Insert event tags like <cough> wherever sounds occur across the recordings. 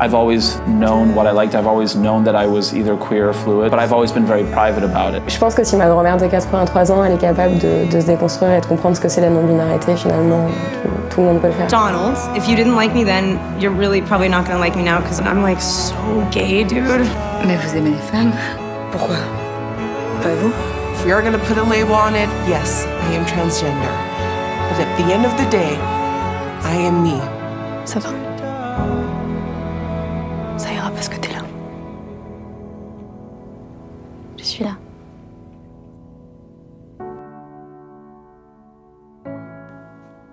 I've always known what I liked. I've always known that I was either queer or fluid, but I've always been very private about it. Je pense que si ma grand-mère de 83 ans, elle est capable de, de se déconstruire et de comprendre ce que c'est la non-binarité, finalement, tout, tout, le monde peut le faire. Donald, if you didn't like me then, you're really probably not gonna like me now because I'm like so gay, dude. Mais vous aimez les femmes Pourquoi Pas vous If we are gonna put a label on it, yes, I am transgender. But at the end of the day, I am me. Ça va.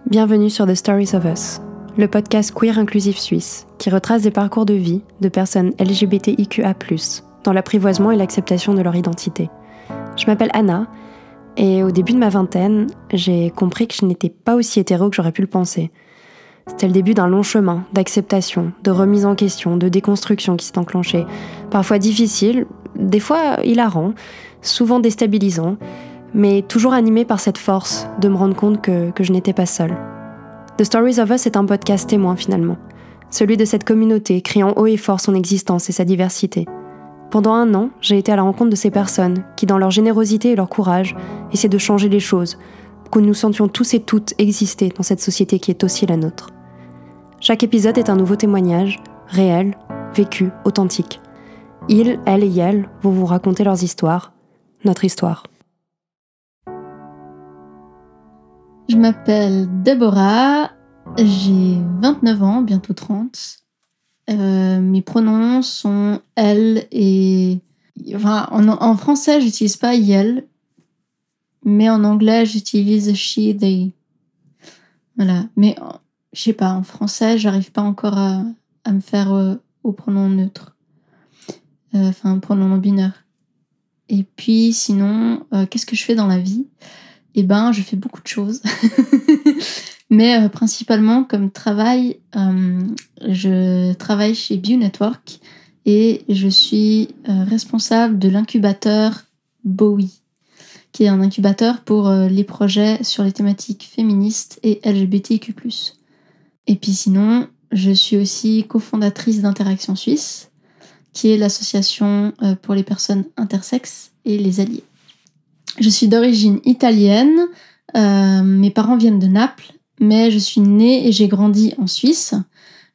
Bienvenue sur The Stories of Us, le podcast queer inclusif suisse qui retrace des parcours de vie de personnes LGBTIQA, dans l'apprivoisement et l'acceptation de leur identité. Je m'appelle Anna et au début de ma vingtaine, j'ai compris que je n'étais pas aussi hétéro que j'aurais pu le penser. C'était le début d'un long chemin d'acceptation, de remise en question, de déconstruction qui s'est enclenché. Parfois difficile, des fois hilarant, souvent déstabilisant, mais toujours animé par cette force de me rendre compte que, que je n'étais pas seule. The Stories of Us est un podcast témoin finalement, celui de cette communauté criant haut et fort son existence et sa diversité. Pendant un an, j'ai été à la rencontre de ces personnes qui, dans leur générosité et leur courage, essaient de changer les choses, pour que nous sentions tous et toutes exister dans cette société qui est aussi la nôtre. Chaque épisode est un nouveau témoignage, réel, vécu, authentique. Ils, elles et elles vont vous raconter leurs histoires, notre histoire. Je m'appelle Deborah, j'ai 29 ans, bientôt 30. Euh, mes pronoms sont elle et. Enfin, en, français, j'utilise pas yel, mais en anglais, j'utilise she, they. Voilà. Mais je sais pas, en français, j'arrive pas encore à, me faire euh, au pronom neutre. Euh, enfin, pronom non binaire. Et puis, sinon, euh, qu'est-ce que je fais dans la vie? Eh ben, je fais beaucoup de choses. <laughs> Mais euh, principalement, comme travail, euh, je travaille chez BioNetwork et je suis euh, responsable de l'incubateur Bowie, qui est un incubateur pour les projets sur les thématiques féministes et LGBTQ. Et puis sinon, je suis aussi cofondatrice d'Interaction Suisse, qui est l'association pour les personnes intersexes et les alliés. Je suis d'origine italienne, euh, mes parents viennent de Naples mais je suis née et j'ai grandi en Suisse.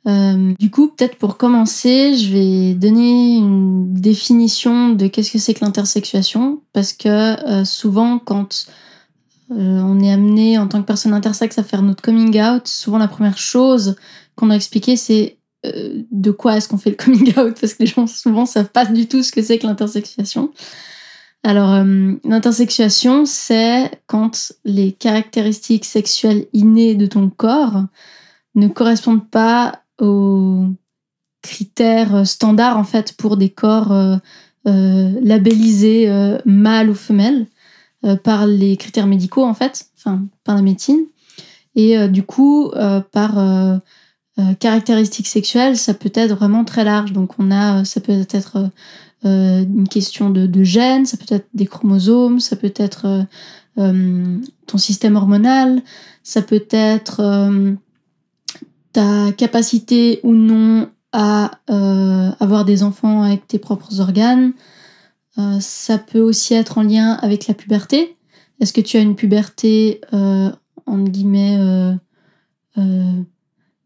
Euh, du coup, peut-être pour commencer, je vais donner une définition de qu'est-ce que c'est que l'intersexuation, parce que euh, souvent, quand euh, on est amené en tant que personne intersexe à faire notre coming out, souvent la première chose qu'on a expliqué, c'est euh, de quoi est-ce qu'on fait le coming out, parce que les gens souvent savent pas du tout ce que c'est que l'intersexuation. Alors, euh, l'intersexuation, c'est quand les caractéristiques sexuelles innées de ton corps ne correspondent pas aux critères standards en fait pour des corps euh, euh, labellisés euh, mâle ou femelle euh, par les critères médicaux en fait, enfin par la médecine. Et du coup, par caractéristiques sexuelles, ça peut être vraiment très large. Donc on a, ça peut être euh, une question de, de gènes, ça peut être des chromosomes, ça peut être euh, euh, ton système hormonal, ça peut être ta capacité ou non à avoir des enfants avec tes propres organes. Ça peut aussi être en lien avec la puberté. Est-ce que tu as une puberté, entre guillemets,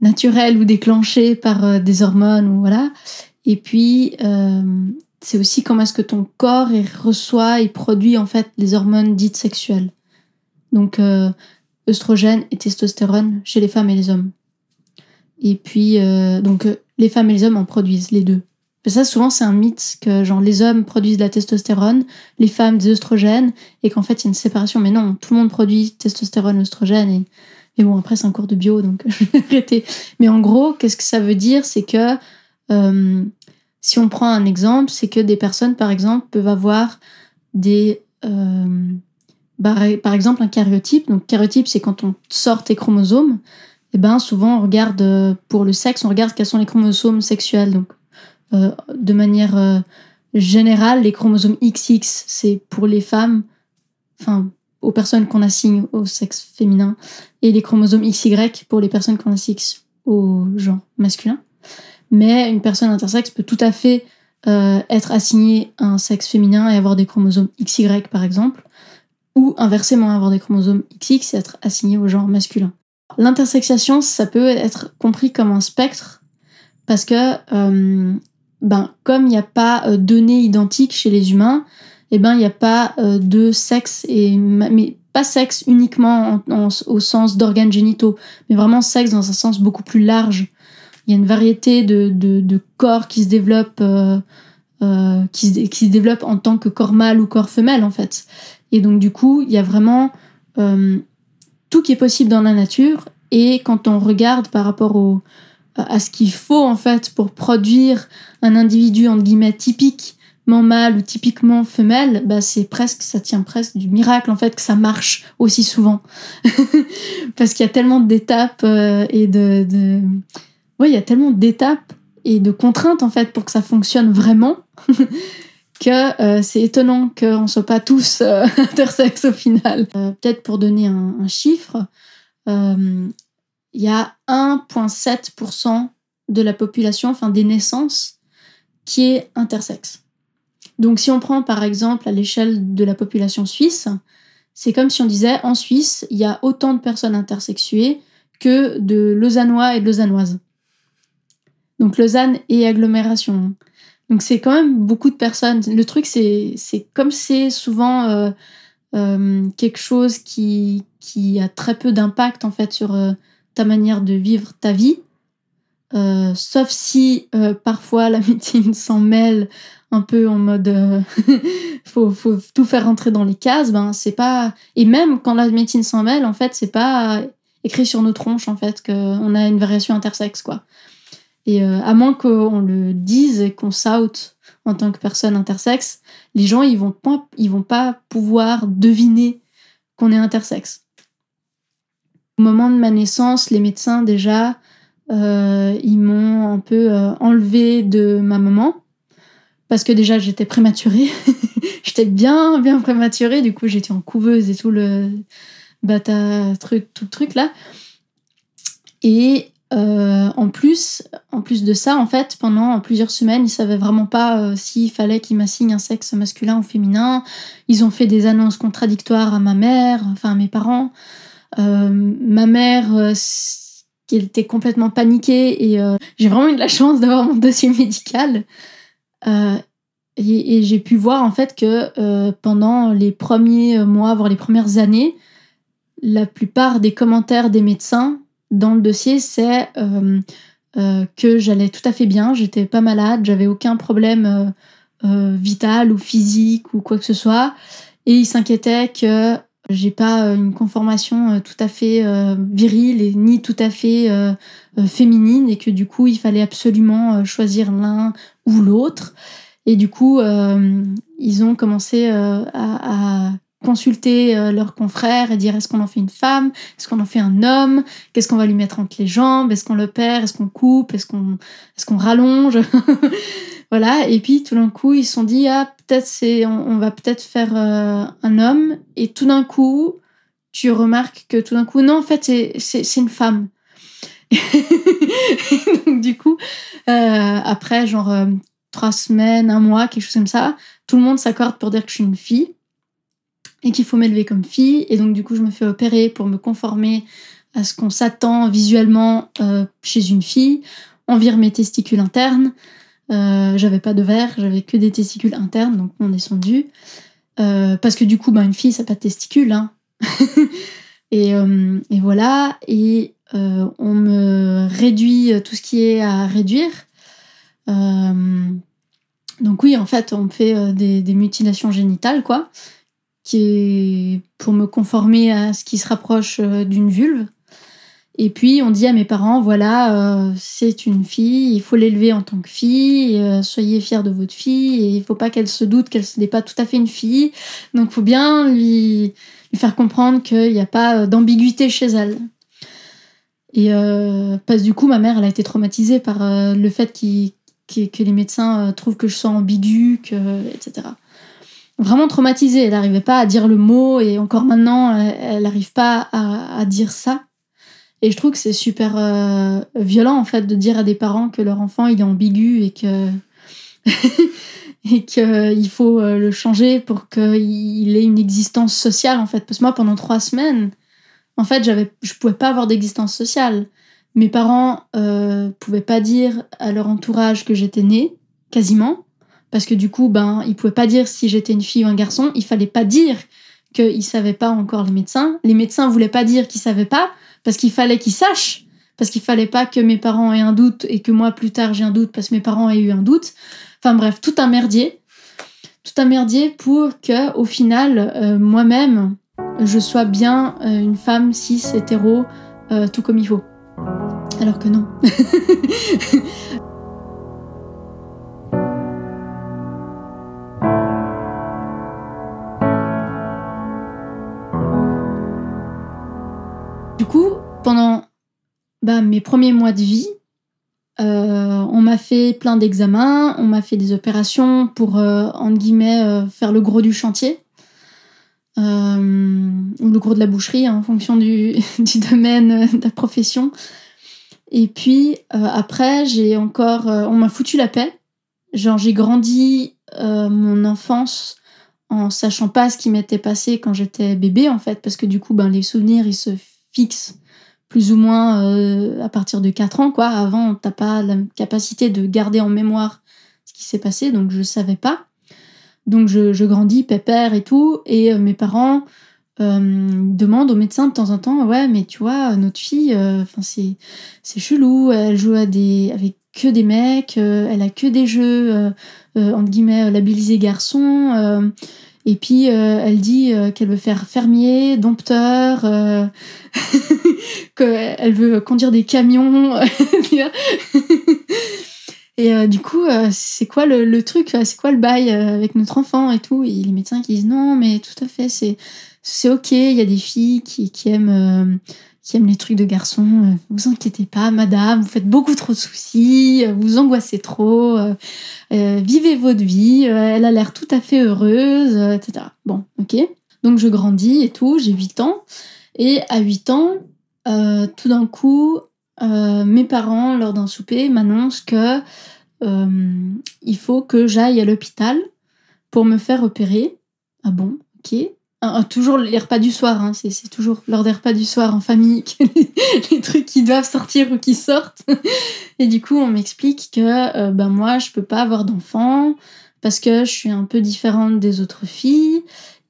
naturelle ou déclenchée par des hormones ou voilà. Et puis, c'est aussi comment est-ce que ton corps reçoit et produit en fait les hormones dites sexuelles. Donc euh, œstrogène et testostérone chez les femmes et les hommes. Et puis euh, donc euh, les femmes et les hommes en produisent les deux. Ça souvent c'est un mythe que genre les hommes produisent de la testostérone, les femmes des œstrogènes et qu'en fait il y a une séparation. Mais non, tout le monde produit testostérone, œstrogène et mais bon après c'est un cours de bio donc <laughs> je vais arrêter. Mais en gros qu'est-ce que ça veut dire? C'est que euh, si on prend un exemple, c'est que des personnes, par exemple, peuvent avoir des... Euh, par, par exemple, un karyotype. Donc, karyotype, c'est quand on sort tes chromosomes. Et ben, souvent, on regarde, euh, pour le sexe, on regarde quels sont les chromosomes sexuels. Donc, euh, de manière générale, les chromosomes XX, c'est pour les femmes, enfin, aux personnes qu'on assigne au sexe féminin, et les chromosomes XY pour les personnes qu'on assigne au genre masculin. Mais une personne intersexe peut tout à fait euh, être assignée à un sexe féminin et avoir des chromosomes XY par exemple, ou inversement avoir des chromosomes XX et être assigné au genre masculin. L'intersexation, ça peut être compris comme un spectre parce que, euh, ben, comme il n'y a pas euh, de données identiques chez les humains, eh ben, il n'y a pas de sexe, mais pas sexe uniquement au sens d'organes génitaux, mais vraiment sexe dans un sens beaucoup plus large. Il y a une variété de, de, corps qui se développent, qui, qui se développent en tant que corps mâle ou corps femelle, en fait. Et donc, du coup, il y a vraiment tout qui est possible dans la nature. Et quand on regarde par rapport au, à ce qu'il faut en fait pour produire un individu entre guillemets typiquement mâle ou typiquement femelle, bah c'est presque ça tient presque du miracle en fait que ça marche aussi souvent <laughs> parce qu'il y a tellement d'étapes euh, et de... il y a tellement d'étapes et de contraintes en fait pour que ça fonctionne vraiment <laughs> que euh, c'est étonnant qu'on ne soit pas tous euh, <laughs> intersexes au final. Peut-être pour donner un, un chiffre, il y a 1,7% de la population, enfin des naissances, qui est intersexe. Donc si on prend par exemple à l'échelle de la population suisse, c'est comme si on disait en Suisse, il y a autant de personnes intersexuées que de Lausannois et de Lausannoises. Donc Lausanne et agglomération. Donc c'est quand même beaucoup de personnes. Le truc, c'est, comme c'est souvent euh, euh, quelque chose qui, qui a très peu d'impact en fait sur euh, ta manière de vivre ta vie. Sauf si parfois la <laughs> médecine s'en mêle un peu en mode <laughs> faut, faut, tout faire rentrer dans les cases, ben c'est pas. Et même quand la médecine s'en mêle, en fait, c'est pas écrit sur nos tronches en fait qu'on a une variation intersexe quoi. Et à moins qu'on le dise et qu'on saute en tant que personne intersexe, les gens ils vont pas, ils vont pas pouvoir deviner qu'on est intersexe. Au moment de ma naissance, les médecins déjà, euh, ils m'ont un peu euh, enlevé de ma maman parce que déjà j'étais prématurée. <laughs> j'étais bien bien prématurée, du coup j'étais en couveuse et tout le bata truc tout le truc là. Et euh, en plus, en plus de ça, en fait, pendant plusieurs semaines, ils savaient vraiment pas s'il fallait qu'ils m'assignent un sexe masculin ou féminin. Ils ont fait des annonces contradictoires à ma mère, enfin à mes parents. Euh, ma mère, euh, qui était complètement paniquée, et euh, j'ai vraiment eu de la chance d'avoir mon dossier médical. et, j'ai pu voir en fait que pendant les premiers mois, voire les premières années, la plupart des commentaires des médecins dans le dossier, c'est que j'allais tout à fait bien, j'étais pas malade, j'avais aucun problème vital ou physique ou quoi que ce soit. Et ils s'inquiétaient que j'ai pas euh, une conformation euh, tout à fait euh, virile ni tout à fait féminine et que du coup il fallait absolument choisir l'un ou l'autre. Et du coup, ils ont commencé à, consulter leurs confrères et dire est-ce qu'on en fait une femme, est-ce qu'on en fait un homme, qu'est-ce qu'on va lui mettre entre les jambes, est-ce qu'on le perd, est-ce qu'on coupe, est-ce qu'on qu'on rallonge? <laughs> voilà, et puis tout d'un coup, ils se sont dit ah peut-être c'est on, va peut-être faire euh, un homme. Et tout d'un coup, tu remarques que tout d'un coup non en fait c'est une femme. <laughs> Donc du coup, euh, après genre euh, trois semaines, un mois, quelque chose comme ça, tout le monde s'accorde pour dire que je suis une fille et qu'il faut m'élever comme fille. Et donc du coup, je me fais opérer pour me conformer à ce qu'on s'attend visuellement chez une fille. On vire mes testicules internes. Euh, j'avais pas de verre, j'avais que des testicules internes, donc on descendu. Euh, parce que du coup, bah, une fille, ça n'a pas de testicules. Hein. <laughs> et, euh, et, voilà. Et on me réduit tout ce qui est à réduire. donc oui, en fait, on me fait des, des, mutilations génitales, quoi, qui est pour me conformer à ce qui se rapproche d'une vulve. Et puis on dit à mes parents, voilà, euh, c'est une fille, il faut l'élever en tant que fille, euh, soyez fiers de votre fille, et il faut pas qu'elle se doute qu'elle n'est pas tout à fait une fille. Donc faut bien lui, faire comprendre qu'il n'y a pas euh, d'ambiguïté chez elle. Et parce du coup, ma mère, elle a été traumatisée par le fait que les médecins trouvent que je sois ambiguë, etc. Vraiment traumatisée, elle n'arrivait pas à dire le mot, et encore maintenant, elle n'arrive pas à dire ça. Et je trouve que c'est super euh, violent en fait de dire à des parents que leur enfant il est ambigu et que <laughs> et qu'il faut euh, le changer pour qu'il ait une existence sociale en fait. Parce que moi pendant trois semaines, en fait j'avais, je pouvais pas avoir d'existence sociale. Mes parents euh, pouvaient pas dire à leur entourage que j'étais née, quasiment, parce que du coup ben ils pouvaient pas dire si j'étais une fille ou un garçon. Il fallait pas dire qu'ils savaient pas encore les médecins. Les médecins voulaient pas dire qu'ils savaient pas parce qu'il fallait qu'ils sachent, parce qu'il fallait pas que mes parents aient un doute et que moi plus tard j'ai un doute parce que mes parents aient eu un doute. Enfin bref, tout un merdier. Tout un merdier pour que au final, euh, moi-même, je sois bien euh, une femme cis, hétéro, euh, tout comme il faut. Alors que non. <laughs> bah, mes premiers mois de vie, euh, on m'a fait plein d'examens, on m'a fait des opérations pour, euh, entre guillemets, euh, faire le gros du chantier. Ou le gros de la boucherie, hein, en fonction du, <laughs> du domaine de la profession. Et puis après, j'ai encore, on m'a foutu la paix. Genre, j'ai grandi mon enfance en sachant pas ce qui m'était passé quand j'étais bébé, en fait, parce que du coup, ben, les souvenirs, ils se fixent plus ou moins euh, à partir de 4 ans, quoi. Avant, t'as pas la capacité de garder en mémoire ce qui s'est passé, donc je savais pas. Donc je, grandis pépère et tout, et euh, mes parents euh, demandent au médecin de temps en temps, ouais, mais tu vois, notre fille, enfin c'est chelou, elle joue à des avec que des mecs, elle a que des jeux entre guillemets labellisés garçons. Et puis euh, elle dit euh, qu'elle veut faire fermier, dompteur, euh, <laughs> qu'elle veut conduire des camions. <laughs> <laughs> et du coup, c'est quoi le, truc, c'est quoi le bail avec notre enfant et tout? Et les médecins qui disent non, mais tout à fait, c'est c'est ok. Il y a des filles qui, aiment qui aiment les trucs de garçons. euh, vous inquiétez pas, madame, vous faites beaucoup trop de soucis, euh, vous angoissez trop. euh, vivez votre vie, elle a l'air tout à fait heureuse, etc. Bon, ok. Donc je grandis et tout, j'ai 8 ans. Et à 8 ans, tout d'un coup, mes parents, lors d'un souper, m'annoncent que il faut que j'aille à l'hôpital pour me faire opérer. Ah bon, ok. Toujours les repas du soir, hein, c'est toujours lors des repas du soir en famille que les, <laughs> trucs qui doivent sortir ou qui sortent. <laughs> Et du coup, on m'explique que euh, ben moi, je peux pas avoir d'enfant parce que je suis un peu différente des autres filles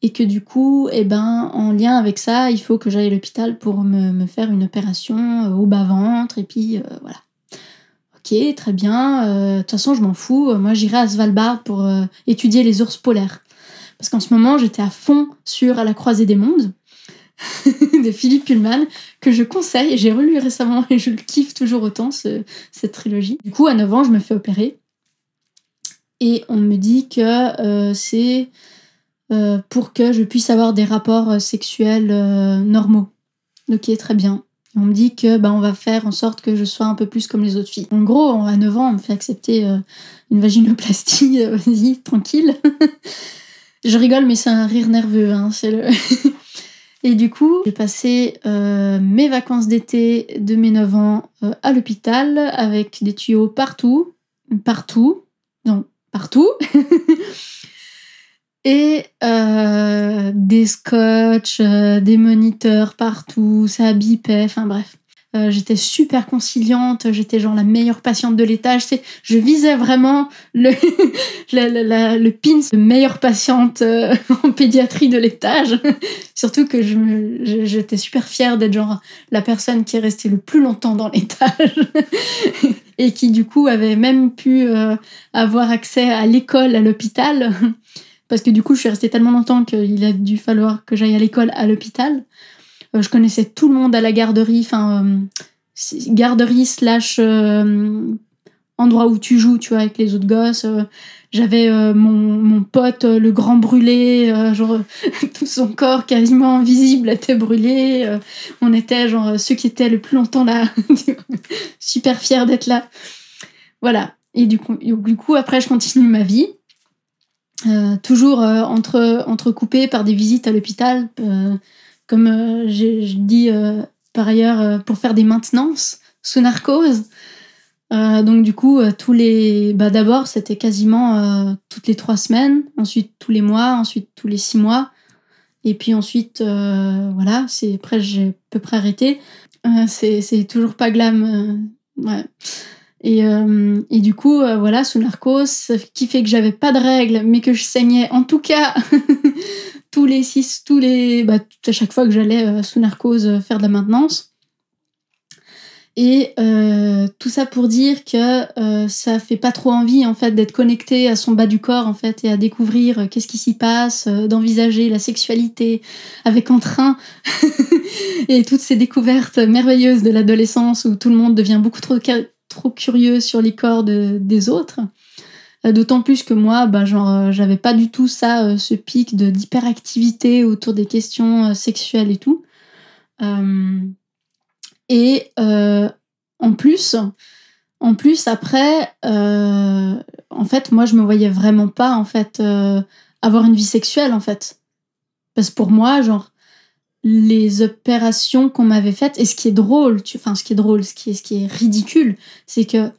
et que du coup, eh ben, en lien avec ça, il faut que j'aille à l'hôpital pour me, faire une opération euh, au bas-ventre et puis euh, voilà. Ok, très bien. De toute façon, je m'en fous. Moi, j'irai à Svalbard pour étudier les ours polaires. Parce qu'en ce moment, j'étais à fond sur À la croisée des mondes <laughs> de Philippe Pullman, que je conseille. J'ai relu récemment et je le kiffe toujours autant, ce- cette trilogie. Du coup, à 9 ans, je me fais opérer. Et on me dit que euh, c'est euh, pour que je puisse avoir des rapports euh, sexuels normaux. Ok, très bien. On me dit que bah, on va faire en sorte que je sois un peu plus comme les autres filles. En gros, à 9 ans, on me fait accepter une vaginoplastie, <laughs> vas-y, tranquille. <laughs> je rigole, mais c'est un rire nerveux. Hein, c'est le... <laughs> Et du coup, j'ai passé euh, mes vacances d'été de mes 9 ans euh, à l'hôpital avec des tuyaux partout. Partout. Non, partout. <laughs> Et euh, des scotch, des moniteurs partout, ça bipait, enfin bref. Euh, j'étais super conciliante, j'étais genre la meilleure patiente de l'étage. Je visais vraiment le, <laughs> la- la- le meilleure patiente euh, <laughs> en pédiatrie de l'étage. <laughs> Surtout que je- j'étais super fière d'être genre la personne qui est restée le plus longtemps dans l'étage. Et qui du coup avait même pu euh, avoir accès à l'école, à l'hôpital. Parce que du coup, je suis restée tellement longtemps qu'il a dû falloir que j'aille à l'école à l'hôpital. Euh, je connaissais tout le monde à la garderie, enfin, euh, garderie slash euh, endroit où tu joues, tu vois, avec les autres gosses. J'avais mon, mon pote, le grand brûlé, genre <laughs> tout son corps quasiment visible était brûlé. On était genre ceux qui étaient le plus longtemps là, <laughs> super fiers d'être là. Voilà. Et du coup, du coup, après, je continue ma vie. Toujours entre, entrecoupé par des visites à l'hôpital. Comme euh, je dis euh, par ailleurs euh, pour faire des maintenances sous narcose. Euh, donc du coup, tous les, bah, d'abord c'était quasiment toutes les trois semaines, ensuite tous les mois, ensuite tous les six mois, et puis ensuite voilà, c'est après j'ai à peu près arrêté. C'est toujours pas glam, ouais. Et, et du coup, voilà, sous narcose, qui fait que j'avais pas de règles, mais que je saignais en tout cas <laughs> tous les six, tous les, bah, à chaque fois que j'allais euh, sous narcose euh, faire de la maintenance. Et euh, tout ça pour dire que ça fait pas trop envie en fait d'être connecté à son bas du corps en fait et à découvrir qu'est-ce qui s'y passe, d'envisager la sexualité avec entrain <laughs> et toutes ces découvertes merveilleuses de l'adolescence où tout le monde devient beaucoup trop curieux sur les corps de- des autres. Euh, D'autant plus que moi, bah, genre, euh, j'avais pas du tout ça, euh, ce pic de d'hyperactivité autour des questions sexuelles et tout. Et en plus, en plus après, en fait, moi, je me voyais vraiment pas en fait avoir une vie sexuelle en fait, parce que pour moi, genre les opérations qu'on m'avait faites et ce qui est drôle, tu, enfin ce qui est drôle, ce qui est, ce qui est ridicule, c'est que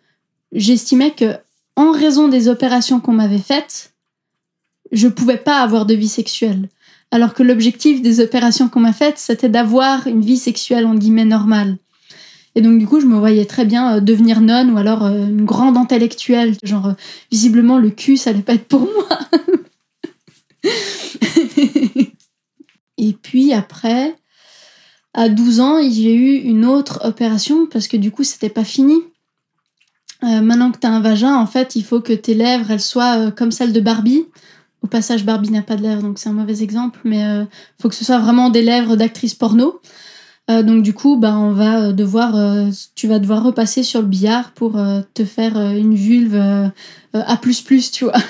j'estimais que en raison des opérations qu'on m'avait faites, je pouvais pas avoir de vie sexuelle. Alors que l'objectif des opérations qu'on m'a faites, c'était d'avoir une vie sexuelle, en guillemets, normale. Et donc, du coup, je me voyais très bien euh, devenir nonne ou alors euh, une grande intellectuelle. Genre, euh, visiblement, le cul, ça allait pas être pour moi. <laughs> Et puis après, à 12 ans, j'ai eu une autre opération parce que du coup, c'était pas fini. Euh, maintenant que tu as un vagin, en fait, il faut que tes lèvres, elles soient euh, comme celles de Barbie. Au passage, Barbie n'a pas de lèvres, donc c'est un mauvais exemple, mais il faut que ce soit vraiment des lèvres d'actrice porno. Euh, donc du coup, bah, on va euh, devoir, euh, tu vas devoir repasser sur le billard pour euh, te faire euh, une vulve euh, euh, A++, tu vois. <laughs>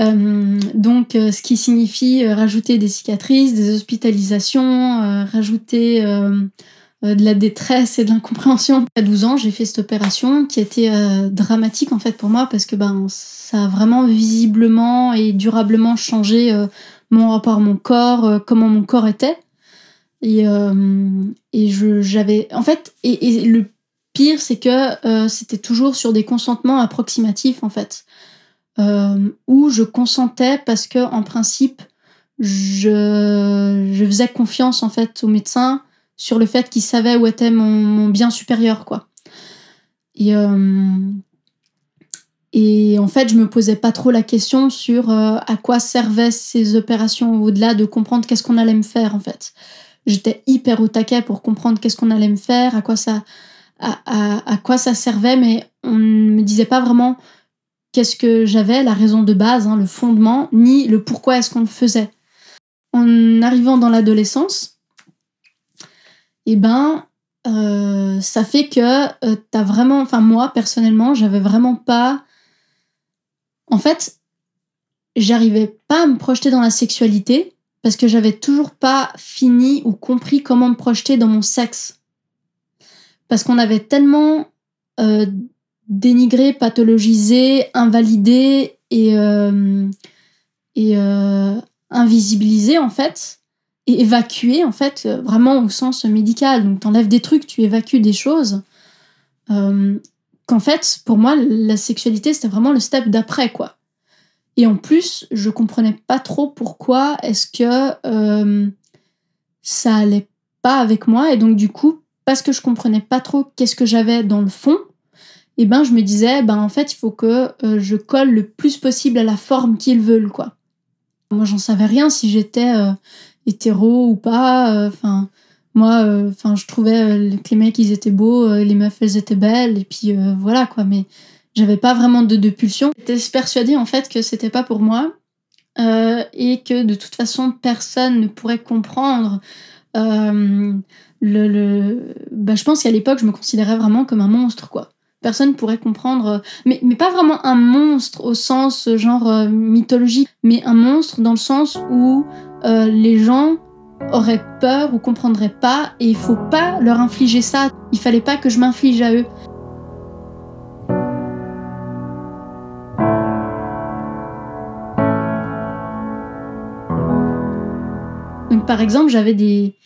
Euh, donc, euh, ce qui signifie euh, rajouter des cicatrices, des hospitalisations, euh, rajouter euh, euh, de la détresse et de l'incompréhension. À 12 ans, j'ai fait cette opération qui était euh, dramatique en fait pour moi parce que ben, ça a vraiment visiblement et durablement changé euh, mon rapport à mon corps, euh, comment mon corps était. Et, euh, et je, j'avais. En fait, et, et le pire, c'est que euh, c'était toujours sur des consentements approximatifs en fait. Euh, où je consentais parce que en principe je, je faisais confiance en fait au médecin sur le fait qu'il savait où était mon, bien supérieur quoi et euh, et en fait je me posais pas trop la question sur euh, à quoi servaient ces opérations au-delà de comprendre qu'est-ce qu'on allait me faire en fait j'étais hyper au taquet pour comprendre qu'est-ce qu'on allait me faire à quoi ça à, à, à quoi ça servait mais on ne me disait pas vraiment qu'est-ce que j'avais, la raison de base, hein, le fondement, ni le pourquoi est-ce qu'on le faisait. En arrivant dans l'adolescence, eh ben, euh, ça fait que euh, t'as vraiment, enfin moi personnellement, j'avais vraiment pas, en fait, j'arrivais pas à me projeter dans la sexualité parce que j'avais toujours pas fini ou compris comment me projeter dans mon sexe. Parce qu'on avait tellement euh, dénigré, pathologisé, invalidé et, et invisibilisé en fait, et évacué en fait, euh, vraiment au sens médical. Donc t'enlèves des trucs, tu évacues des choses. Euh, Qu'en fait, pour moi, la sexualité c'était vraiment le step d'après quoi. Et en plus, je comprenais pas trop pourquoi est-ce que euh, ça allait pas avec moi. Et donc du coup, parce que je comprenais pas trop qu'est-ce que j'avais dans le fond, et ben je me disais ben en fait il faut que je colle le plus possible à la forme qu'ils veulent quoi. Moi j'en savais rien si j'étais hétéro ou pas. Enfin moi enfin je trouvais euh, que les mecs ils étaient beaux, euh, les meufs elles étaient belles et puis euh, voilà quoi. Mais j'avais pas vraiment de, de pulsion. J'étais persuadée en fait que c'était pas pour moi euh, et que de toute façon personne ne pourrait comprendre. Euh, le, le... Bah, je pense qu'à l'époque je me considérais vraiment comme un monstre quoi personne pourrait comprendre, euh, mais, mais pas vraiment un monstre au sens euh, genre euh, mythologique, mais un monstre dans le sens où euh, les gens auraient peur ou comprendraient pas, et il faut pas leur infliger ça. Il fallait pas que je m'inflige à eux. Donc par exemple, j'avais des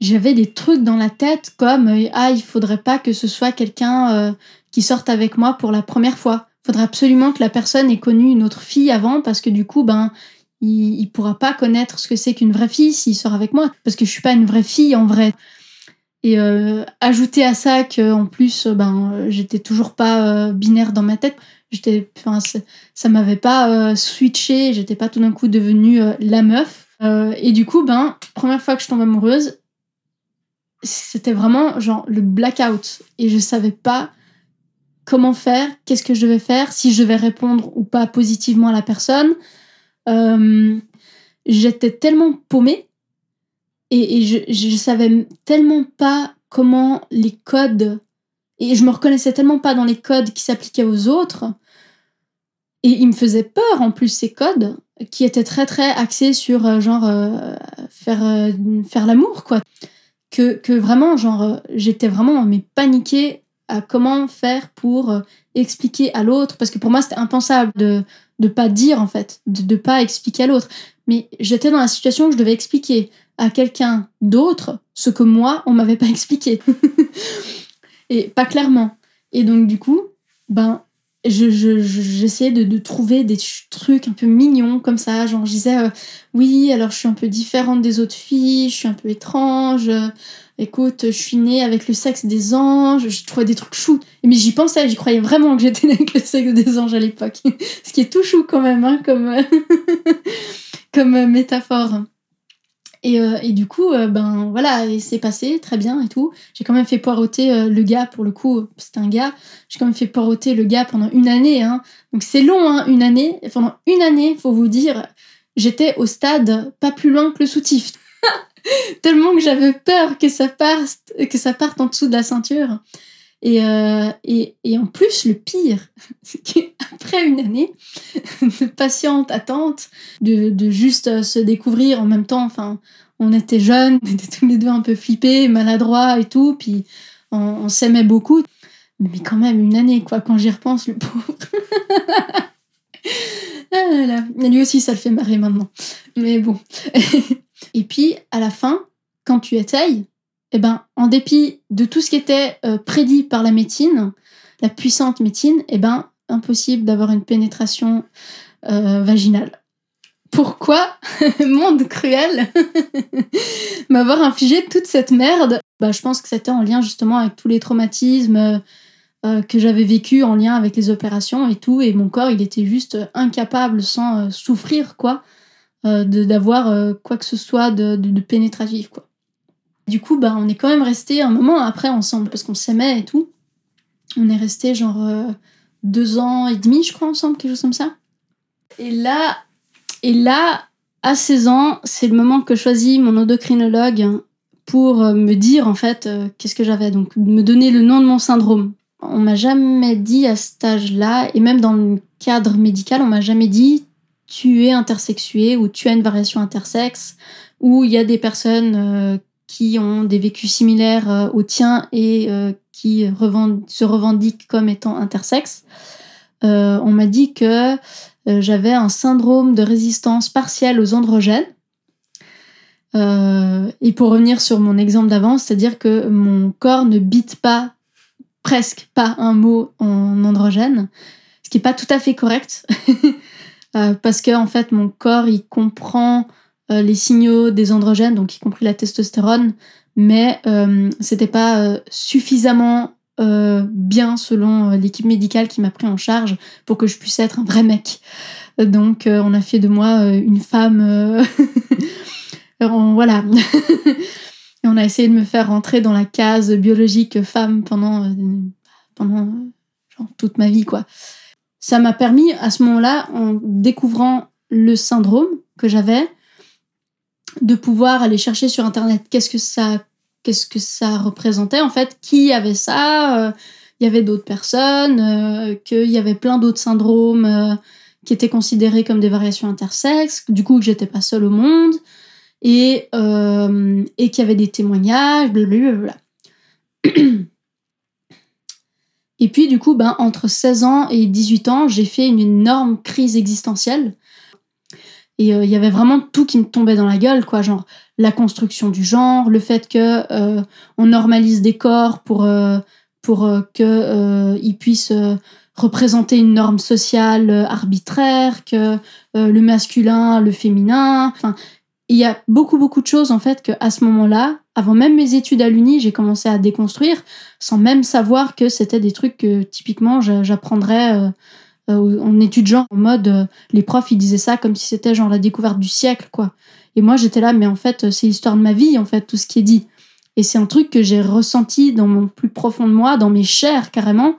j'avais des trucs dans la tête comme euh, ah il faudrait pas que ce soit quelqu'un euh, qui sorte avec moi pour la première fois. Faudrait absolument que la personne ait connu une autre fille avant parce que du coup ben il, il pourra pas connaître ce que c'est qu'une vraie fille s'il sort avec moi parce que je suis pas une vraie fille en vrai. Et euh, ajouter à ça que en plus ben j'étais toujours pas euh, binaire dans ma tête. J'étais enfin ça, ça m'avait pas euh, switché, j'étais pas tout d'un coup devenue euh, la meuf. Euh, et du coup ben première fois que je tombe amoureuse, c'était vraiment genre le blackout et je savais pas comment faire, qu'est-ce que je devais faire, si je devais répondre ou pas positivement à la personne. Euh, J'étais tellement paumée et, je, je savais tellement pas comment les codes et je me reconnaissais tellement pas dans les codes qui s'appliquaient aux autres. Et il me faisait peur en plus ces codes qui étaient très très axés sur euh, genre euh, faire faire l'amour quoi. Que, que vraiment genre j'étais vraiment mais paniquée à comment faire pour expliquer à l'autre parce que pour moi c'était impensable de de pas dire en fait de, de pas expliquer à l'autre. Mais j'étais dans la situation où je devais expliquer à quelqu'un d'autre ce que moi on m'avait pas <laughs> expliqué. Et pas clairement. Et donc du coup ben je, je, j'essayais de, de trouver des trucs un peu mignons comme ça. Genre je disais euh, oui alors je suis un peu différente des autres filles je suis un peu étrange euh, écoute, je suis née avec le sexe des anges, je trouvais des trucs choux. Mais j'y pensais, j'y croyais vraiment que j'étais <laughs> née avec le sexe des anges à l'époque. <laughs> Ce qui est tout chou quand même, hein, comme, <laughs> comme euh, métaphore. Et, euh, et du coup, euh, ben voilà, c'est passé très bien et tout. J'ai quand même fait poireauter le gars, pour le coup, c'était un gars. J'ai quand même fait poireauter le gars pendant une année. Hein. Donc c'est long, hein, une année. Pendant une année, faut vous dire, j'étais au stade pas plus loin que le soutif. <laughs> Tellement que j'avais peur que ça parte, que ça parte en dessous de la ceinture. Et, euh, et, et en plus, le pire, <laughs> c'est qu'après une année <laughs> de patiente attente, de, de juste euh, se découvrir en même temps, enfin, on était jeunes, on était tous les deux un peu flippés, maladroits et tout, puis on, s'aimait beaucoup. Mais quand même, une année, quoi, quand j'y repense, le pauvre. ah là lui aussi, ça le fait marrer maintenant. Mais bon. Et puis, à la fin, quand tu essayes, eh ben, en dépit de tout ce qui était euh, prédit par la médecine, la puissante médecine, eh ben, impossible d'avoir une pénétration euh, vaginale. Pourquoi, <laughs> monde cruel, <laughs> m'avoir infligé toute cette merde? Bah, Je pense que c'était en lien justement avec tous les traumatismes euh, que j'avais vécu en lien avec les opérations et tout, et mon corps, il était juste incapable sans souffrir, quoi, euh, d'avoir euh, quoi que ce soit de, de, pénétratif, quoi. Du coup, bah, on est quand même resté un moment après ensemble, parce qu'on s'aimait et tout. On est resté genre euh, deux ans et demi, je crois, ensemble, quelque chose comme ça. Et là, et là à 16 ans, c'est le moment que choisit mon endocrinologue pour euh, me dire, en fait, qu'est-ce que j'avais. Donc, me donner le nom de mon syndrome. On m'a jamais dit à cet âge-là, et même dans le cadre médical, on m'a jamais dit tu es intersexué ou tu as une variation intersexe, ou il y a des personnes euh, qui ont des vécus similaires euh, aux tiens et euh, qui se revendiquent comme étant intersexes. On m'a dit que j'avais un syndrome de résistance partielle aux androgènes. Et pour revenir sur mon exemple d'avant, c'est-à-dire que mon corps ne bite pas, presque pas un mot en androgène, ce qui n'est pas tout à fait correct, <laughs> Euh, parce que en fait mon corps il comprend euh, les signaux des androgènes, donc y compris la testostérone, mais euh, c'était pas euh, suffisamment euh, bien selon l'équipe médicale qui m'a pris en charge pour que je puisse être un vrai mec. Donc on a fait de moi une femme. <laughs> en- voilà. <laughs> Et on a essayé de me faire rentrer dans la case biologique femme pendant, pendant genre, toute ma vie, quoi. Ça m'a permis, à ce moment-là, en découvrant le syndrome que j'avais, de pouvoir aller chercher sur Internet qu'est-ce que ça, qu'est-ce que ça représentait, en fait, qui avait ça. euh, Il y avait d'autres personnes, euh, qu'il y avait plein d'autres syndromes euh, qui étaient considérés comme des variations intersexes, du coup que j'étais pas seule au monde, et, et qu'il y avait des témoignages, blablabla. <clears throat> Et puis du coup, ben, entre 16 ans et 18 ans, j'ai fait une énorme crise existentielle. Et euh, il y avait vraiment tout qui me tombait dans la gueule, quoi. Genre la construction du genre, le fait que euh, on normalise des corps pour euh, pour euh, que euh, ils puissent euh, représenter une norme sociale euh, arbitraire, que euh, le masculin, le féminin, enfin il y a beaucoup beaucoup de choses en fait que à ce moment-là, avant même mes études à l'uni, j'ai commencé à déconstruire sans même savoir que c'était des trucs que typiquement j'a- j'apprendrais euh, euh, en études genre en mode euh, les profs ils disaient ça comme si c'était genre la découverte du siècle quoi. Et moi j'étais là mais en fait c'est l'histoire de ma vie en fait tout ce qui est dit. Et c'est un truc que j'ai ressenti dans mon plus profond de moi, dans mes chairs carrément.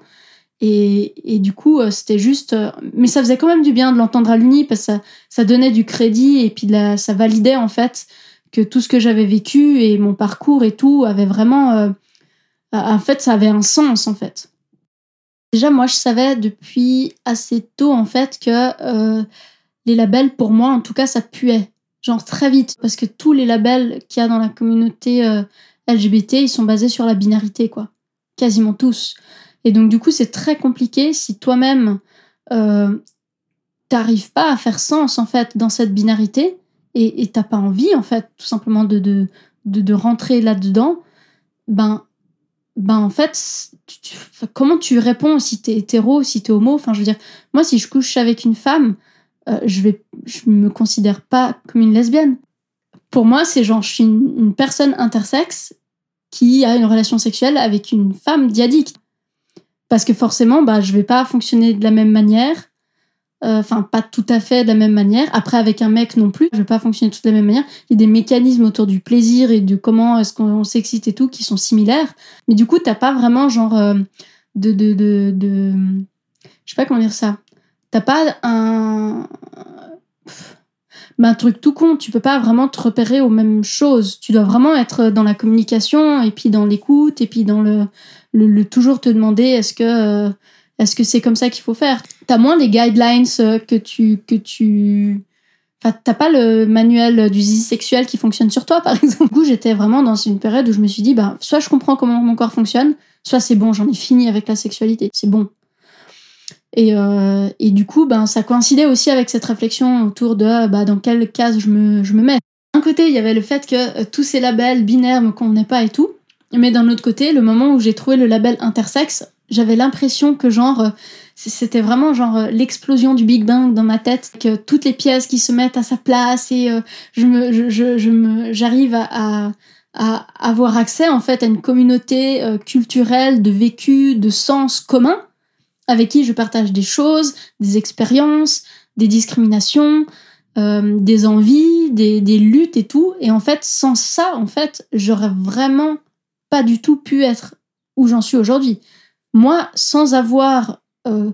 Et, et du coup, c'était juste. Mais ça faisait quand même du bien de l'entendre à l'uni parce que ça, ça donnait du crédit et puis ça validait en fait que tout ce que j'avais vécu et mon parcours et tout avait vraiment. euh, en fait, ça avait un sens en fait. Déjà, moi, je savais depuis assez tôt en fait que euh, les labels, pour moi, en tout cas, ça puait. Genre très vite. Parce que tous les labels qu'il y a dans la communauté euh, LGBT, ils sont basés sur la binarité, quoi. Quasiment tous. Et donc, du coup, c'est très compliqué si toi-même, t'arrives pas à faire sens, en fait, dans cette binarité et t'as pas envie, en fait, tout simplement de, de, de, rentrer là-dedans, ben, ben, en fait, comment tu réponds si t'es hétéro, si t'es homo? Enfin, je veux dire, moi, si je couche avec une femme, euh, je vais, je me considère pas comme une lesbienne. Pour moi, c'est genre, je suis une, une personne intersexe qui a une relation sexuelle avec une femme diadique. Parce que forcément, bah, je vais pas fonctionner de la même manière. Euh, Enfin, pas tout à fait de la même manière. Après, avec un mec non plus, je vais pas fonctionner de la même manière. Il y a des mécanismes autour du plaisir et de comment est-ce qu'on s'excite et tout qui sont similaires. Mais du coup, t'as pas vraiment genre euh, de, de, de, de- Je sais pas comment dire ça. T'as pas un. Un truc tout con, tu peux pas vraiment te repérer aux mêmes choses. Tu dois vraiment être dans la communication et puis dans l'écoute et puis dans le toujours te demander est-ce que euh, est-ce que c'est comme ça qu'il faut faire? T'as moins les guidelines euh, que tu que tu Enfin, t'as pas le manuel du zizi sexuel qui fonctionne sur toi, par <laughs> exemple? Du coup, j'étais vraiment dans une période où je me suis dit, bah, soit je comprends comment mon corps fonctionne, soit c'est bon, j'en ai fini avec la sexualité, c'est bon. Et, euh, et du coup, ben, ça coïncidait aussi avec cette réflexion autour de bah, dans quelle case je me, je me mets. D'un côté, il y avait le fait que euh, tous ces labels binaires me convenaient pas et tout. Mais d'un autre côté, le moment où j'ai trouvé le label intersexe, j'avais l'impression que genre euh, c'était vraiment genre euh, l'explosion du Big Bang dans ma tête, que toutes les pièces qui se mettent à sa place et euh, je me, je, je, j'arrive à, à, avoir accès en fait à une communauté culturelle de vécu, de sens commun avec qui je partage des choses, des expériences, des discriminations, des envies, des, des luttes et tout. Et en fait, sans ça, en fait, j'aurais vraiment pas du tout pu être où j'en suis aujourd'hui. Moi, sans avoir, euh,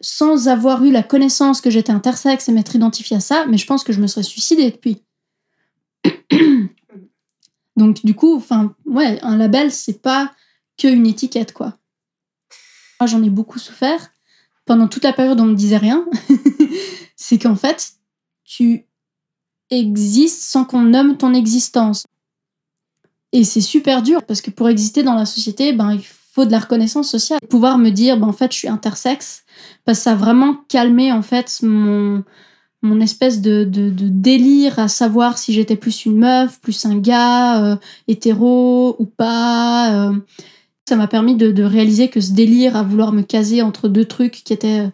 sans avoir eu la connaissance que j'étais intersexe et m'être identifiée à ça, mais je pense que je me serais suicidée depuis. <coughs> Donc du coup, enfin, ouais, un label, c'est pas que une étiquette, quoi. Moi, j'en ai beaucoup souffert pendant toute la période où on me disait rien. <laughs> c'est qu'en fait, tu existes sans qu'on nomme ton existence. Et c'est super dur parce que pour exister dans la société, ben, il faut de la reconnaissance sociale. Pouvoir me dire, ben, en fait, je suis intersexe, parce ça a vraiment calmé, en fait, mon, mon espèce de, de, délire à savoir si j'étais plus une meuf, plus un gars, euh, hétéro ou pas. euh. Ça m'a permis de, de réaliser que ce délire à vouloir me caser entre deux trucs qui étaient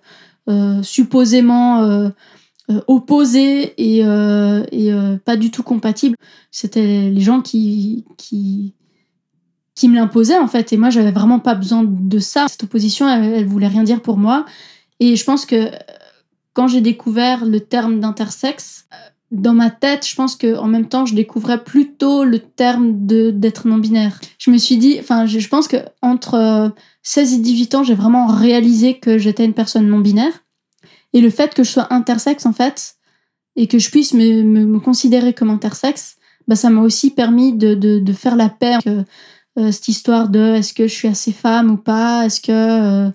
euh, supposément opposés et, et pas du tout compatibles, c'était les gens qui, qui, qui me l'imposaient en fait. Et moi, j'avais vraiment pas besoin de ça. Cette opposition, elle, voulait rien dire pour moi. Et je pense que euh, quand j'ai découvert le terme d'intersexe, euh, dans ma tête, je pense que en même temps, je découvrais plutôt le terme d'être non binaire. Je me suis dit, enfin, je, pense que entre euh, 16 et 18 ans, j'ai vraiment réalisé que j'étais une personne non binaire. Et le fait que je sois intersexe, en fait, et que je puisse me, me, considérer comme intersexe, bah, ça m'a aussi permis de, de, faire la paix euh, cette histoire de est-ce que je suis assez femme ou pas, est-ce que. euh,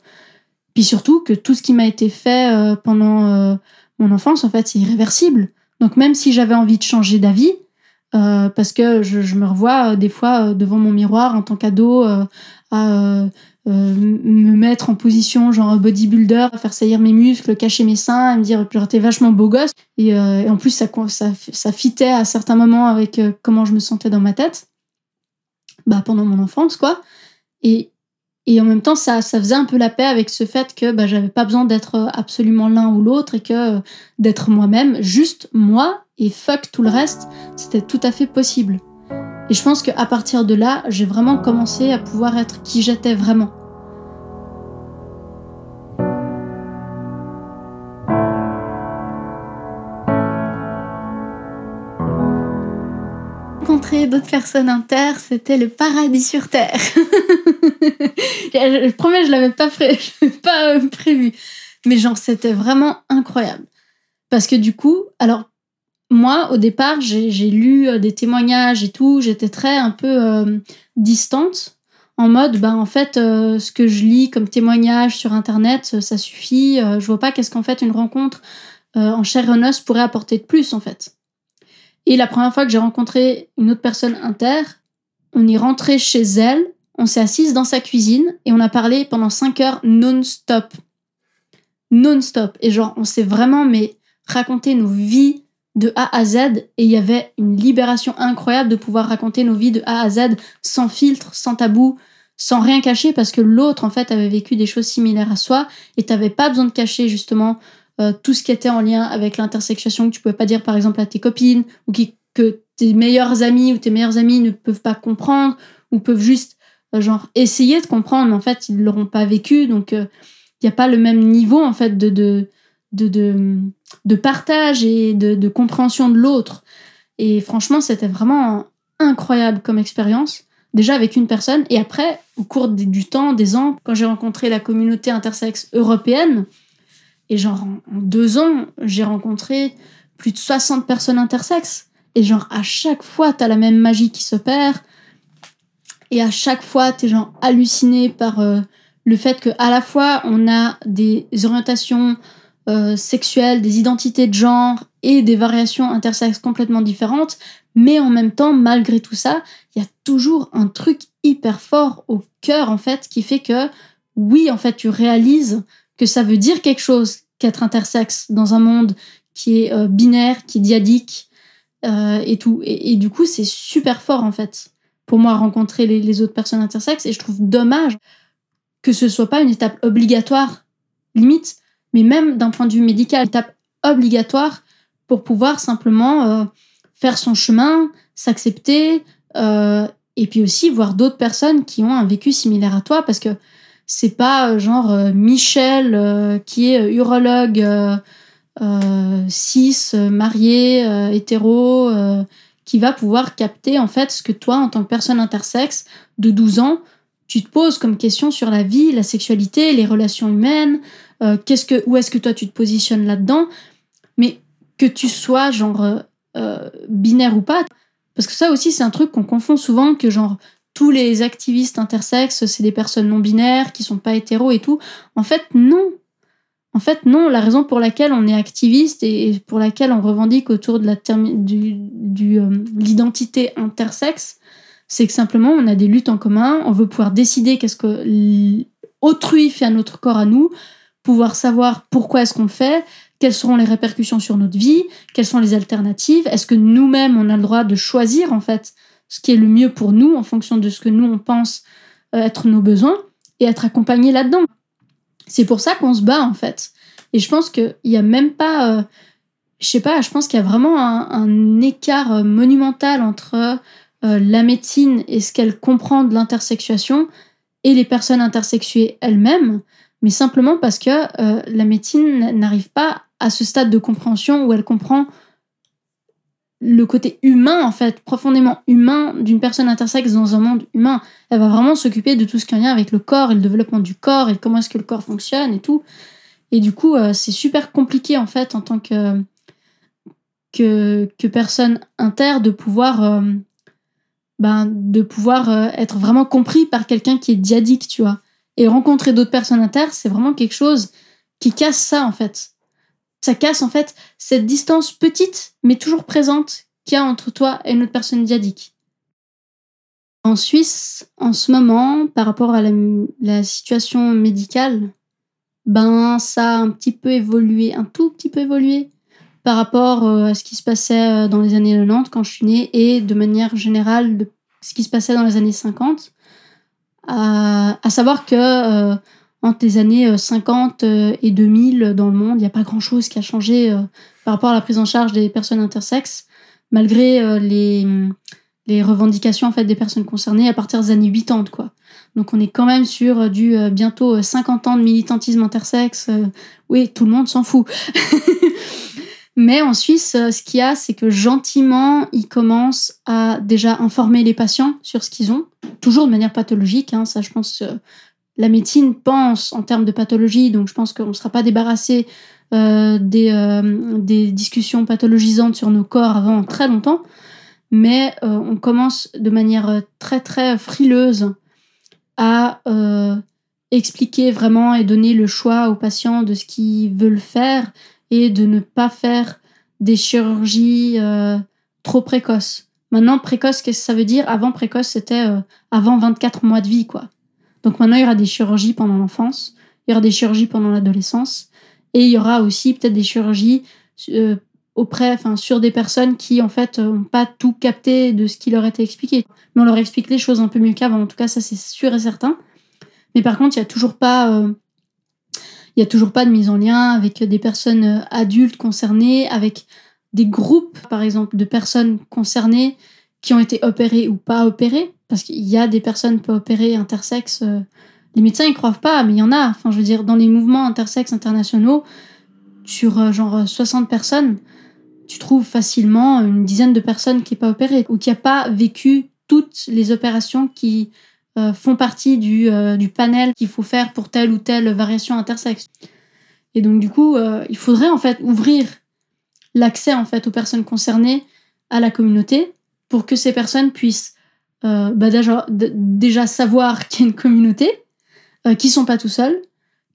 Puis surtout que tout ce qui m'a été fait euh, pendant euh, mon enfance, en fait, c'est irréversible. Donc même si j'avais envie de changer d'avis, euh, parce que je, me revois euh, des fois euh, devant mon miroir en tant qu'ado euh, à euh, euh, me mettre en position genre bodybuilder, faire saillir mes muscles, cacher mes seins, et me dire t'es vachement beau gosse. Et, euh, en plus ça, ça, ça fitait à certains moments avec euh, comment je me sentais dans ma tête, bah pendant mon enfance quoi. Et, et en même temps ça, ça faisait un peu la paix avec ce fait que bah, j'avais pas besoin d'être absolument l'un ou l'autre et que d'être moi-même, juste moi et fuck tout le reste, c'était tout à fait possible. Et je pense qu'à partir de là, j'ai vraiment commencé à pouvoir être qui j'étais vraiment. D'autres personnes inter, c'était le paradis sur Terre. <laughs> je, promets, <laughs> je l'avais pas, euh, prévu. Mais genre, c'était vraiment incroyable. Parce que du coup, alors moi, au départ, j'ai lu euh, des témoignages et tout, j'étais très un peu euh, distante, en mode, bah en fait, euh, ce que je lis comme témoignage sur Internet, ça suffit, je vois pas qu'est-ce qu'en fait une rencontre en chair et en os pourrait apporter de plus, en fait. Et la première fois que j'ai rencontré une autre personne inter, on est rentré chez elle, on s'est assise dans sa cuisine et on a parlé pendant 5 heures non-stop. Non-stop. Et genre, on s'est vraiment mais raconté nos vies, de A à Z et il y avait une libération incroyable de pouvoir raconter nos vies de A à Z sans filtre, sans tabou, sans rien cacher parce que l'autre en fait avait vécu des choses similaires à soi et t'avais pas besoin de cacher justement euh, tout ce qui était en lien avec l'intersexuation que tu pouvais pas dire par exemple à tes copines ou que tes meilleurs amis ou tes meilleurs amis ne peuvent pas comprendre ou peuvent juste euh, genre essayer de comprendre mais en fait ils l'auront pas vécu donc il euh, n'y a pas le même niveau en fait de, de de, de, partage et de, compréhension de l'autre. Et franchement, c'était vraiment incroyable comme expérience. Déjà avec une personne, et après, au cours du temps, des ans, quand j'ai rencontré la communauté intersexe européenne, et genre en deux ans, j'ai rencontré plus de 60 personnes intersexes. Et genre à chaque fois, t'as la même magie qui s'opère. Et à chaque fois, t'es genre halluciné par euh, le fait que à la fois on a des orientations euh, sexuelles, des identités de genre et des variations intersexes complètement différentes, mais en même temps, malgré tout ça, il y a toujours un truc hyper fort au cœur en fait qui fait que oui, en fait, tu réalises que ça veut dire quelque chose qu'être intersexe dans un monde qui est euh, binaire, qui est diadique euh, et tout. Et, du coup, c'est super fort en fait pour moi rencontrer les, autres personnes intersexes et je trouve dommage que ce soit pas une étape obligatoire limite mais même d'un point de vue médical, étape obligatoire pour pouvoir simplement euh, faire son chemin, s'accepter, et puis aussi voir d'autres personnes qui ont un vécu similaire à toi, parce que c'est pas euh, genre Michel qui est urologue cis, marié, hétéro, qui va pouvoir capter en fait ce que toi, en tant que personne intersexe de 12 ans, tu te poses comme question sur la vie, la sexualité, les relations humaines, euh, qu'est-ce que, où est-ce que toi tu te positionnes là-dedans, mais que tu sois genre euh, euh, binaire ou pas, parce que ça aussi c'est un truc qu'on confond souvent que genre tous les activistes intersexes c'est des personnes non binaires qui sont pas hétéros et tout. En fait non. En fait non. La raison pour laquelle on est activiste et pour laquelle on revendique autour de la du l'identité intersexe, c'est que simplement on a des luttes en commun, on veut pouvoir décider qu'est-ce que autrui fait à notre corps à nous, pouvoir savoir pourquoi est-ce qu'on le fait, quelles seront les répercussions sur notre vie, quelles sont les alternatives, est-ce que nous-mêmes on a le droit de choisir en fait ce qui est le mieux pour nous en fonction de ce que nous on pense euh, être nos besoins et être accompagné là-dedans. C'est pour ça qu'on se bat en fait. Et je pense qu'il n'y a même pas, euh, je sais pas, je pense qu'il y a vraiment un, écart euh, monumental entre la médecine et ce qu'elle comprend de l'intersexuation et les personnes intersexuées elles-mêmes mais simplement parce que euh, la médecine n'arrive pas à ce stade de compréhension où elle comprend le côté humain, en fait, profondément humain d'une personne intersexe dans un monde humain. Elle va vraiment s'occuper de tout ce qui a lien avec le corps et le développement du corps et comment est-ce que le corps fonctionne et tout. Et du coup, euh, c'est super compliqué, en fait, en tant que, que, personne inter, de pouvoir, euh, ben, de pouvoir être vraiment compris par quelqu'un qui est diadique, tu vois. Et rencontrer d'autres personnes inter, c'est vraiment quelque chose qui casse ça, en fait. Ça casse, en fait, cette distance petite, mais toujours présente qu'il y a entre toi et une autre personne diadique. En Suisse, en ce moment, par rapport à la, situation médicale, ben ça a un petit peu évolué, un tout petit peu évolué par rapport euh, à ce qui se passait euh, dans les années 90 quand je suis née et de manière générale de ce qui se passait dans les années 50. À, à savoir que euh, entre les années 50 et 2000 dans le monde, il n'y a pas grand-chose qui a changé par rapport à la prise en charge des personnes intersexes, malgré les, revendications en fait des personnes concernées à partir des années 80 quoi. Donc on est quand même sur du bientôt 50 ans de militantisme intersexe. oui, tout le monde s'en fout. <laughs> Mais en Suisse, euh, ce qu'il y a, c'est que gentiment, ils commencent à déjà informer les patients sur ce qu'ils ont, toujours de manière pathologique. Hein, ça, je pense, la médecine pense en termes de pathologie, donc je pense qu'on ne sera pas débarrassé euh, des, euh, des, discussions pathologisantes sur nos corps avant très longtemps. Mais on commence de manière très très frileuse à expliquer vraiment et donner le choix aux patients de ce qu'ils veulent faire et de ne pas faire des chirurgies euh, trop précoces. Maintenant, précoce, qu'est-ce que ça veut dire? Avant, précoce, c'était euh, avant 24 mois de vie, quoi. Donc maintenant, il y aura des chirurgies pendant l'enfance, il y aura des chirurgies pendant l'adolescence, et il y aura aussi peut-être des chirurgies euh, auprès, sur des personnes qui, en fait, n'ont pas tout capté de ce qui leur était expliqué. Mais on leur explique les choses un peu mieux qu'avant. En tout cas, ça, c'est sûr et certain. Mais par contre, il n'y a toujours pas il n'y a toujours pas de mise en lien avec des personnes euh, adultes concernées, avec des groupes, par exemple, de personnes concernées qui ont été opérées ou pas opérées, parce qu'il y a des personnes pas opérées intersexes. Euh, les médecins y croient pas, mais il y en a. Enfin, je veux dire, dans les mouvements intersexes internationaux, sur euh, genre 60 personnes, tu trouves facilement une dizaine de personnes qui n'est pas opérée ou qui n'a pas vécu toutes les opérations qui euh, font partie du, euh, du panel qu'il faut faire pour telle ou telle variation intersexe. Et donc du coup, euh, il faudrait en fait ouvrir l'accès en fait aux personnes concernées à la communauté pour que ces personnes puissent bah, déjà, savoir <laughs> qu'il y a une communauté, qu'ils sont pas tout seuls,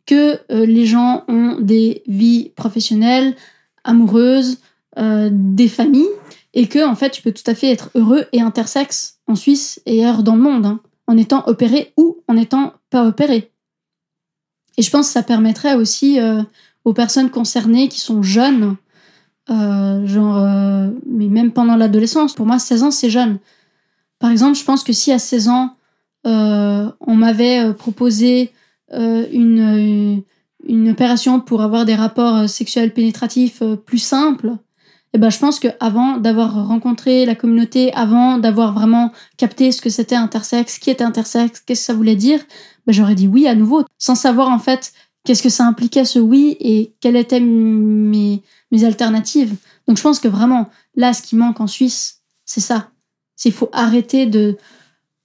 que les gens ont des vies professionnelles, amoureuses, des familles, et que en fait tu peux tout à fait être heureux et intersexe en Suisse et ailleurs dans le monde. Hein en étant opéré ou en n'étant pas opéré. Et je pense que ça permettrait aussi euh, aux personnes concernées qui sont jeunes, euh, genre, euh, mais même pendant l'adolescence, pour moi 16 ans c'est jeune. Par exemple, je pense que si à 16 ans, on m'avait proposé une, une opération pour avoir des rapports sexuels pénétratifs plus simples, eh ben, je pense qu'avant d'avoir rencontré la communauté, avant d'avoir vraiment capté ce que c'était intersexe, qui était intersexe, qu'est-ce que ça voulait dire, ben, j'aurais dit oui à nouveau, sans savoir en fait qu'est-ce que ça impliquait ce oui et quelles étaient mes, mes alternatives. Donc je pense que vraiment, là, ce qui manque en Suisse, c'est ça. Il faut arrêter de,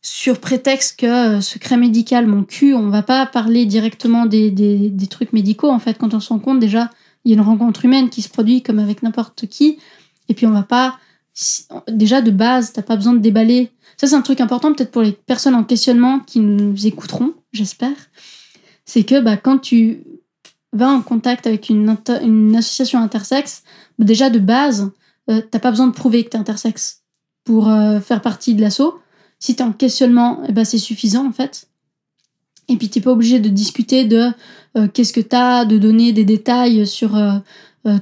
sur prétexte que euh, secret médical, mon cul, on va pas parler directement des, des, des, trucs médicaux, en fait, quand on se rend compte déjà il y a une rencontre humaine qui se produit comme avec n'importe qui. Et puis on va pas. Déjà de base, t'as pas besoin de déballer. Ça, c'est un truc important peut-être pour les personnes en questionnement qui nous écouteront, j'espère. C'est que bah, quand tu vas en contact avec une, association intersexe, déjà de base, euh, t'as pas besoin de prouver que t'es intersexe pour euh, faire partie de l'assaut. Si t'es en questionnement, eh ben, c'est suffisant en fait. Et puis t'es pas obligé de discuter de euh, qu'est-ce que t'as, de donner des détails sur euh,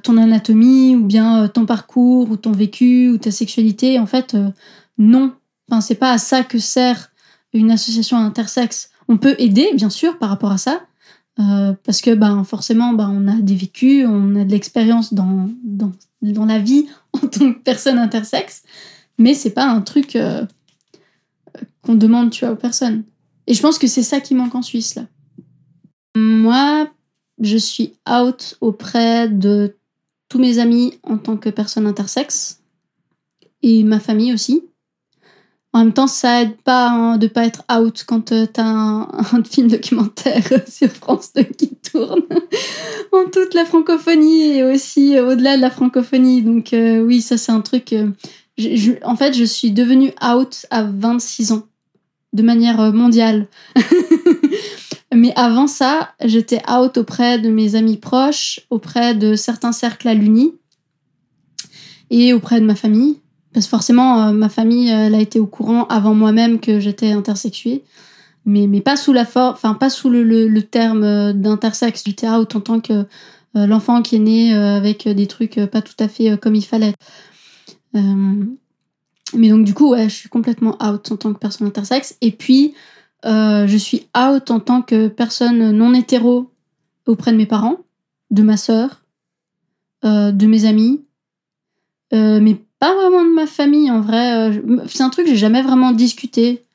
ton anatomie ou bien ton parcours ou ton vécu ou ta sexualité. En fait, non. Enfin, c'est pas à ça que sert une association intersexe. On peut aider, bien sûr, par rapport à ça, parce que ben, forcément, ben, on a des vécus, on a de l'expérience dans, dans, la vie <laughs> en tant que personne intersexe, mais c'est pas un truc qu'on demande tu vois, aux personnes. Et je pense que c'est ça qui manque en Suisse, là. Moi, je suis out auprès de tous mes amis en tant que personne intersexe et ma famille aussi. En même temps, ça aide pas hein, de pas être out quand euh, t'as un, <laughs> film documentaire <laughs> sur France 2 qui tourne <laughs> en toute la francophonie et aussi euh, au-delà de la francophonie. Donc euh, oui, ça c'est un truc. en fait, je suis devenue out à 26 ans de manière mondiale. Mais avant ça, j'étais out auprès de mes amis proches, auprès de certains cercles à l'Uni et auprès de ma famille. Parce que forcément, ma famille, elle a été au courant avant moi-même que j'étais intersexuée mais, pas sous la forme, enfin pas sous le, le, terme d'intersexe. J'étais out en tant que l'enfant qui est né avec des trucs pas tout à fait comme il fallait. mais donc du coup, ouais, je suis complètement out en tant que personne intersexe. Et puis, je suis out en tant que personne non hétéro auprès de mes parents, de ma sœur, de mes amis, mais pas vraiment de ma famille en vrai. C'est un truc que j'ai jamais vraiment discuté.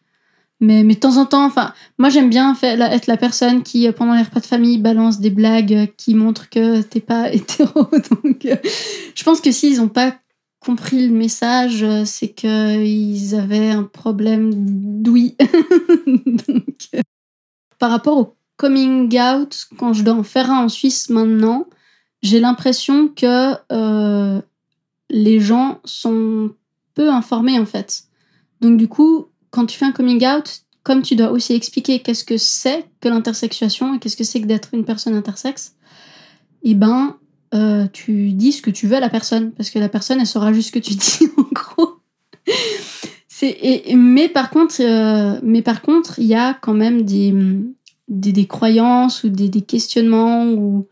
Mais, mais de temps en temps, enfin, moi j'aime bien être la personne qui, euh, pendant les repas de famille, balance des blagues euh, qui montrent que t'es pas <laughs> hétéro. Donc, euh, je pense que s'ils n'ont pas compris le message, c'est qu'ils avaient un problème d'ouïe. <laughs> par rapport au coming out, quand je dois en faire un en Suisse maintenant, j'ai l'impression que les gens sont peu informés en fait. Donc du coup, quand tu fais un coming out, comme tu dois aussi expliquer qu'est-ce que c'est que l'intersexuation et qu'est-ce que c'est que d'être une personne intersexe, eh ben, euh, tu dis ce que tu veux à la personne, parce que la personne, elle saura juste ce que tu <laughs> dis, en gros. Et, mais par contre, euh, mais par contre, il y a quand même des, des, croyances ou des, des, questionnements ou,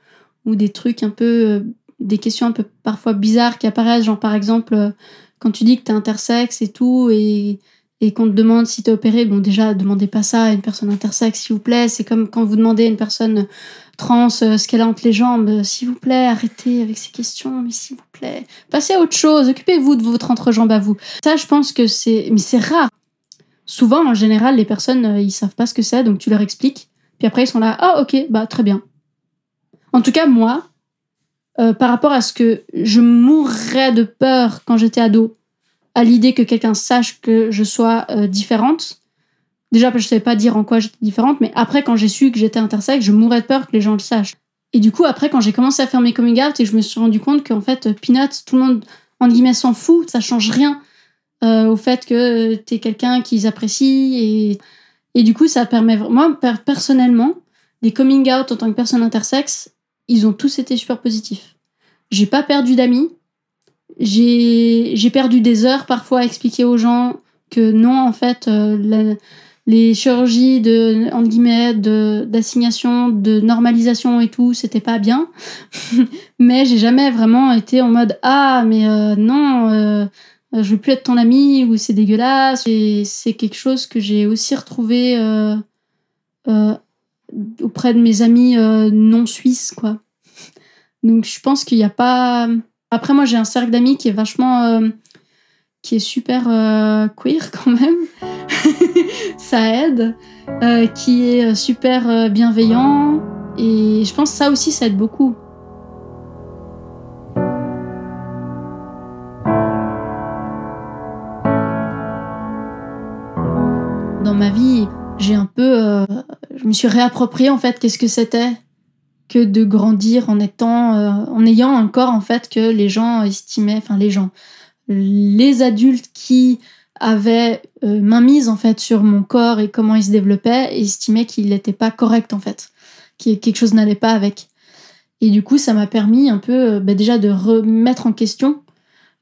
ou des trucs un peu, euh, des questions un peu parfois bizarres qui apparaissent, genre par exemple quand tu dis que tu es intersexe et tout et et qu'on te demande si t'es opéré, bon déjà, demandez pas ça à une personne intersexe, s'il vous plaît. C'est comme quand vous demandez à une personne trans euh, ce qu'elle a entre les jambes. Euh, s'il vous plaît, arrêtez avec ces questions, mais s'il vous plaît. Passez à autre chose, occupez-vous de votre entrejambe à vous. Ça, je pense que c'est... Mais c'est rare. Souvent, en général, les personnes, euh, ils savent pas ce que c'est, donc tu leur expliques. Puis après, ils sont là, ah ok, bah très bien. En tout cas, moi, par rapport à ce que je mourrais de peur quand j'étais ado, à l'idée que quelqu'un sache que je sois euh, différente. Déjà, je ne savais pas dire en quoi j'étais différente, mais après, quand j'ai su que j'étais intersexe, je mourais de peur que les gens le sachent. Et du coup, après, quand j'ai commencé à faire mes coming out et je me suis rendu compte qu'en fait, Peanuts, tout le monde, en guillemets, s'en fout, ça change rien euh, au fait que tu es quelqu'un qu'ils apprécient. Et, et du coup, ça permet. Moi, personnellement, des coming out en tant que personne intersexe, ils ont tous été super positifs. J'ai pas perdu d'amis, j'ai perdu des heures parfois à expliquer aux gens que non, en fait, euh, les chirurgies de, entre guillemets, d'assignation, de, normalisation et tout, c'était pas bien. <laughs> mais j'ai jamais vraiment été en mode Ah, mais euh, non, euh, je veux plus être ton ami ou c'est dégueulasse. C'est quelque chose que j'ai aussi retrouvé auprès de mes amis non suisses, quoi. Donc je pense qu'il n'y a pas après, moi, j'ai un cercle d'amis qui est vachement. Euh, qui est super euh, queer <laughs> quand même. ça aide. Euh, qui est super bienveillant. Et je pense que ça aussi, ça aide beaucoup. Dans ma vie, j'ai un peu. Je me suis réapproprié en fait qu'est-ce que c'était que de grandir en étant, euh, en ayant un corps en fait que les gens estimaient, enfin les gens, les adultes qui avaient euh, mainmise en fait sur mon corps et comment il se développait estimaient qu'il n'était pas correct en fait, que quelque chose n'allait pas avec. Et du coup, ça m'a permis un peu euh, bah, déjà de remettre en question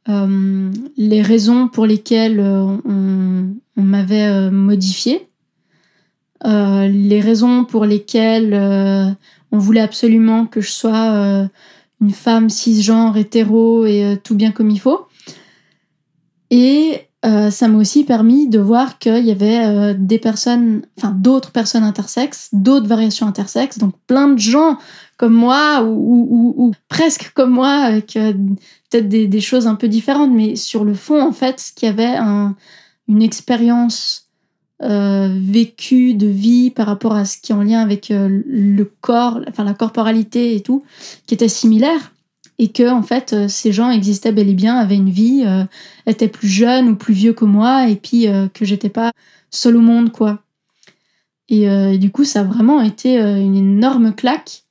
les raisons pour lesquelles on, on m'avait modifié, les raisons pour lesquelles on voulait absolument que je sois euh, une femme cisgenre, hétéro et euh, tout bien comme il faut. Et euh, ça m'a aussi permis de voir qu'il y avait des personnes, enfin d'autres personnes intersexes, d'autres variations intersexes, donc plein de gens comme moi ou, presque comme moi avec peut-être des, choses un peu différentes, mais sur le fond en fait, qu'il y avait une expérience euh, vécu de vie par rapport à ce qui est en lien avec euh, le corps, enfin la corporalité et tout, qui était similaire. Et que, en fait, euh, ces gens existaient bel et bien, avaient une vie, étaient plus jeunes ou plus vieux que moi, et puis que j'étais pas seule au monde, quoi. Et, du coup, ça a vraiment été une énorme claque.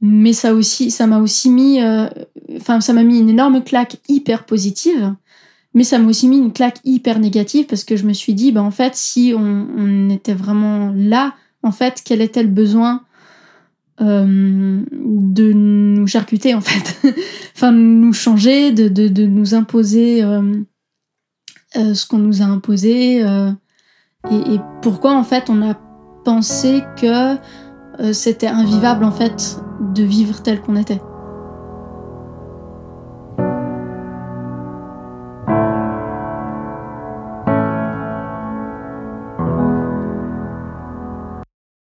Mais ça aussi, ça m'a aussi mis, enfin, ça m'a mis une énorme claque hyper positive mais ça m'a aussi mis une claque hyper négative parce que je me suis dit, bah, en fait, si on, était vraiment là, en fait, quel était le besoin euh, de nous charcuter, en fait? <laughs> Enfin, de nous changer, de, nous imposer euh, euh, ce qu'on nous a imposé et, et pourquoi en fait on a pensé que c'était invivable en fait de vivre tel qu'on était.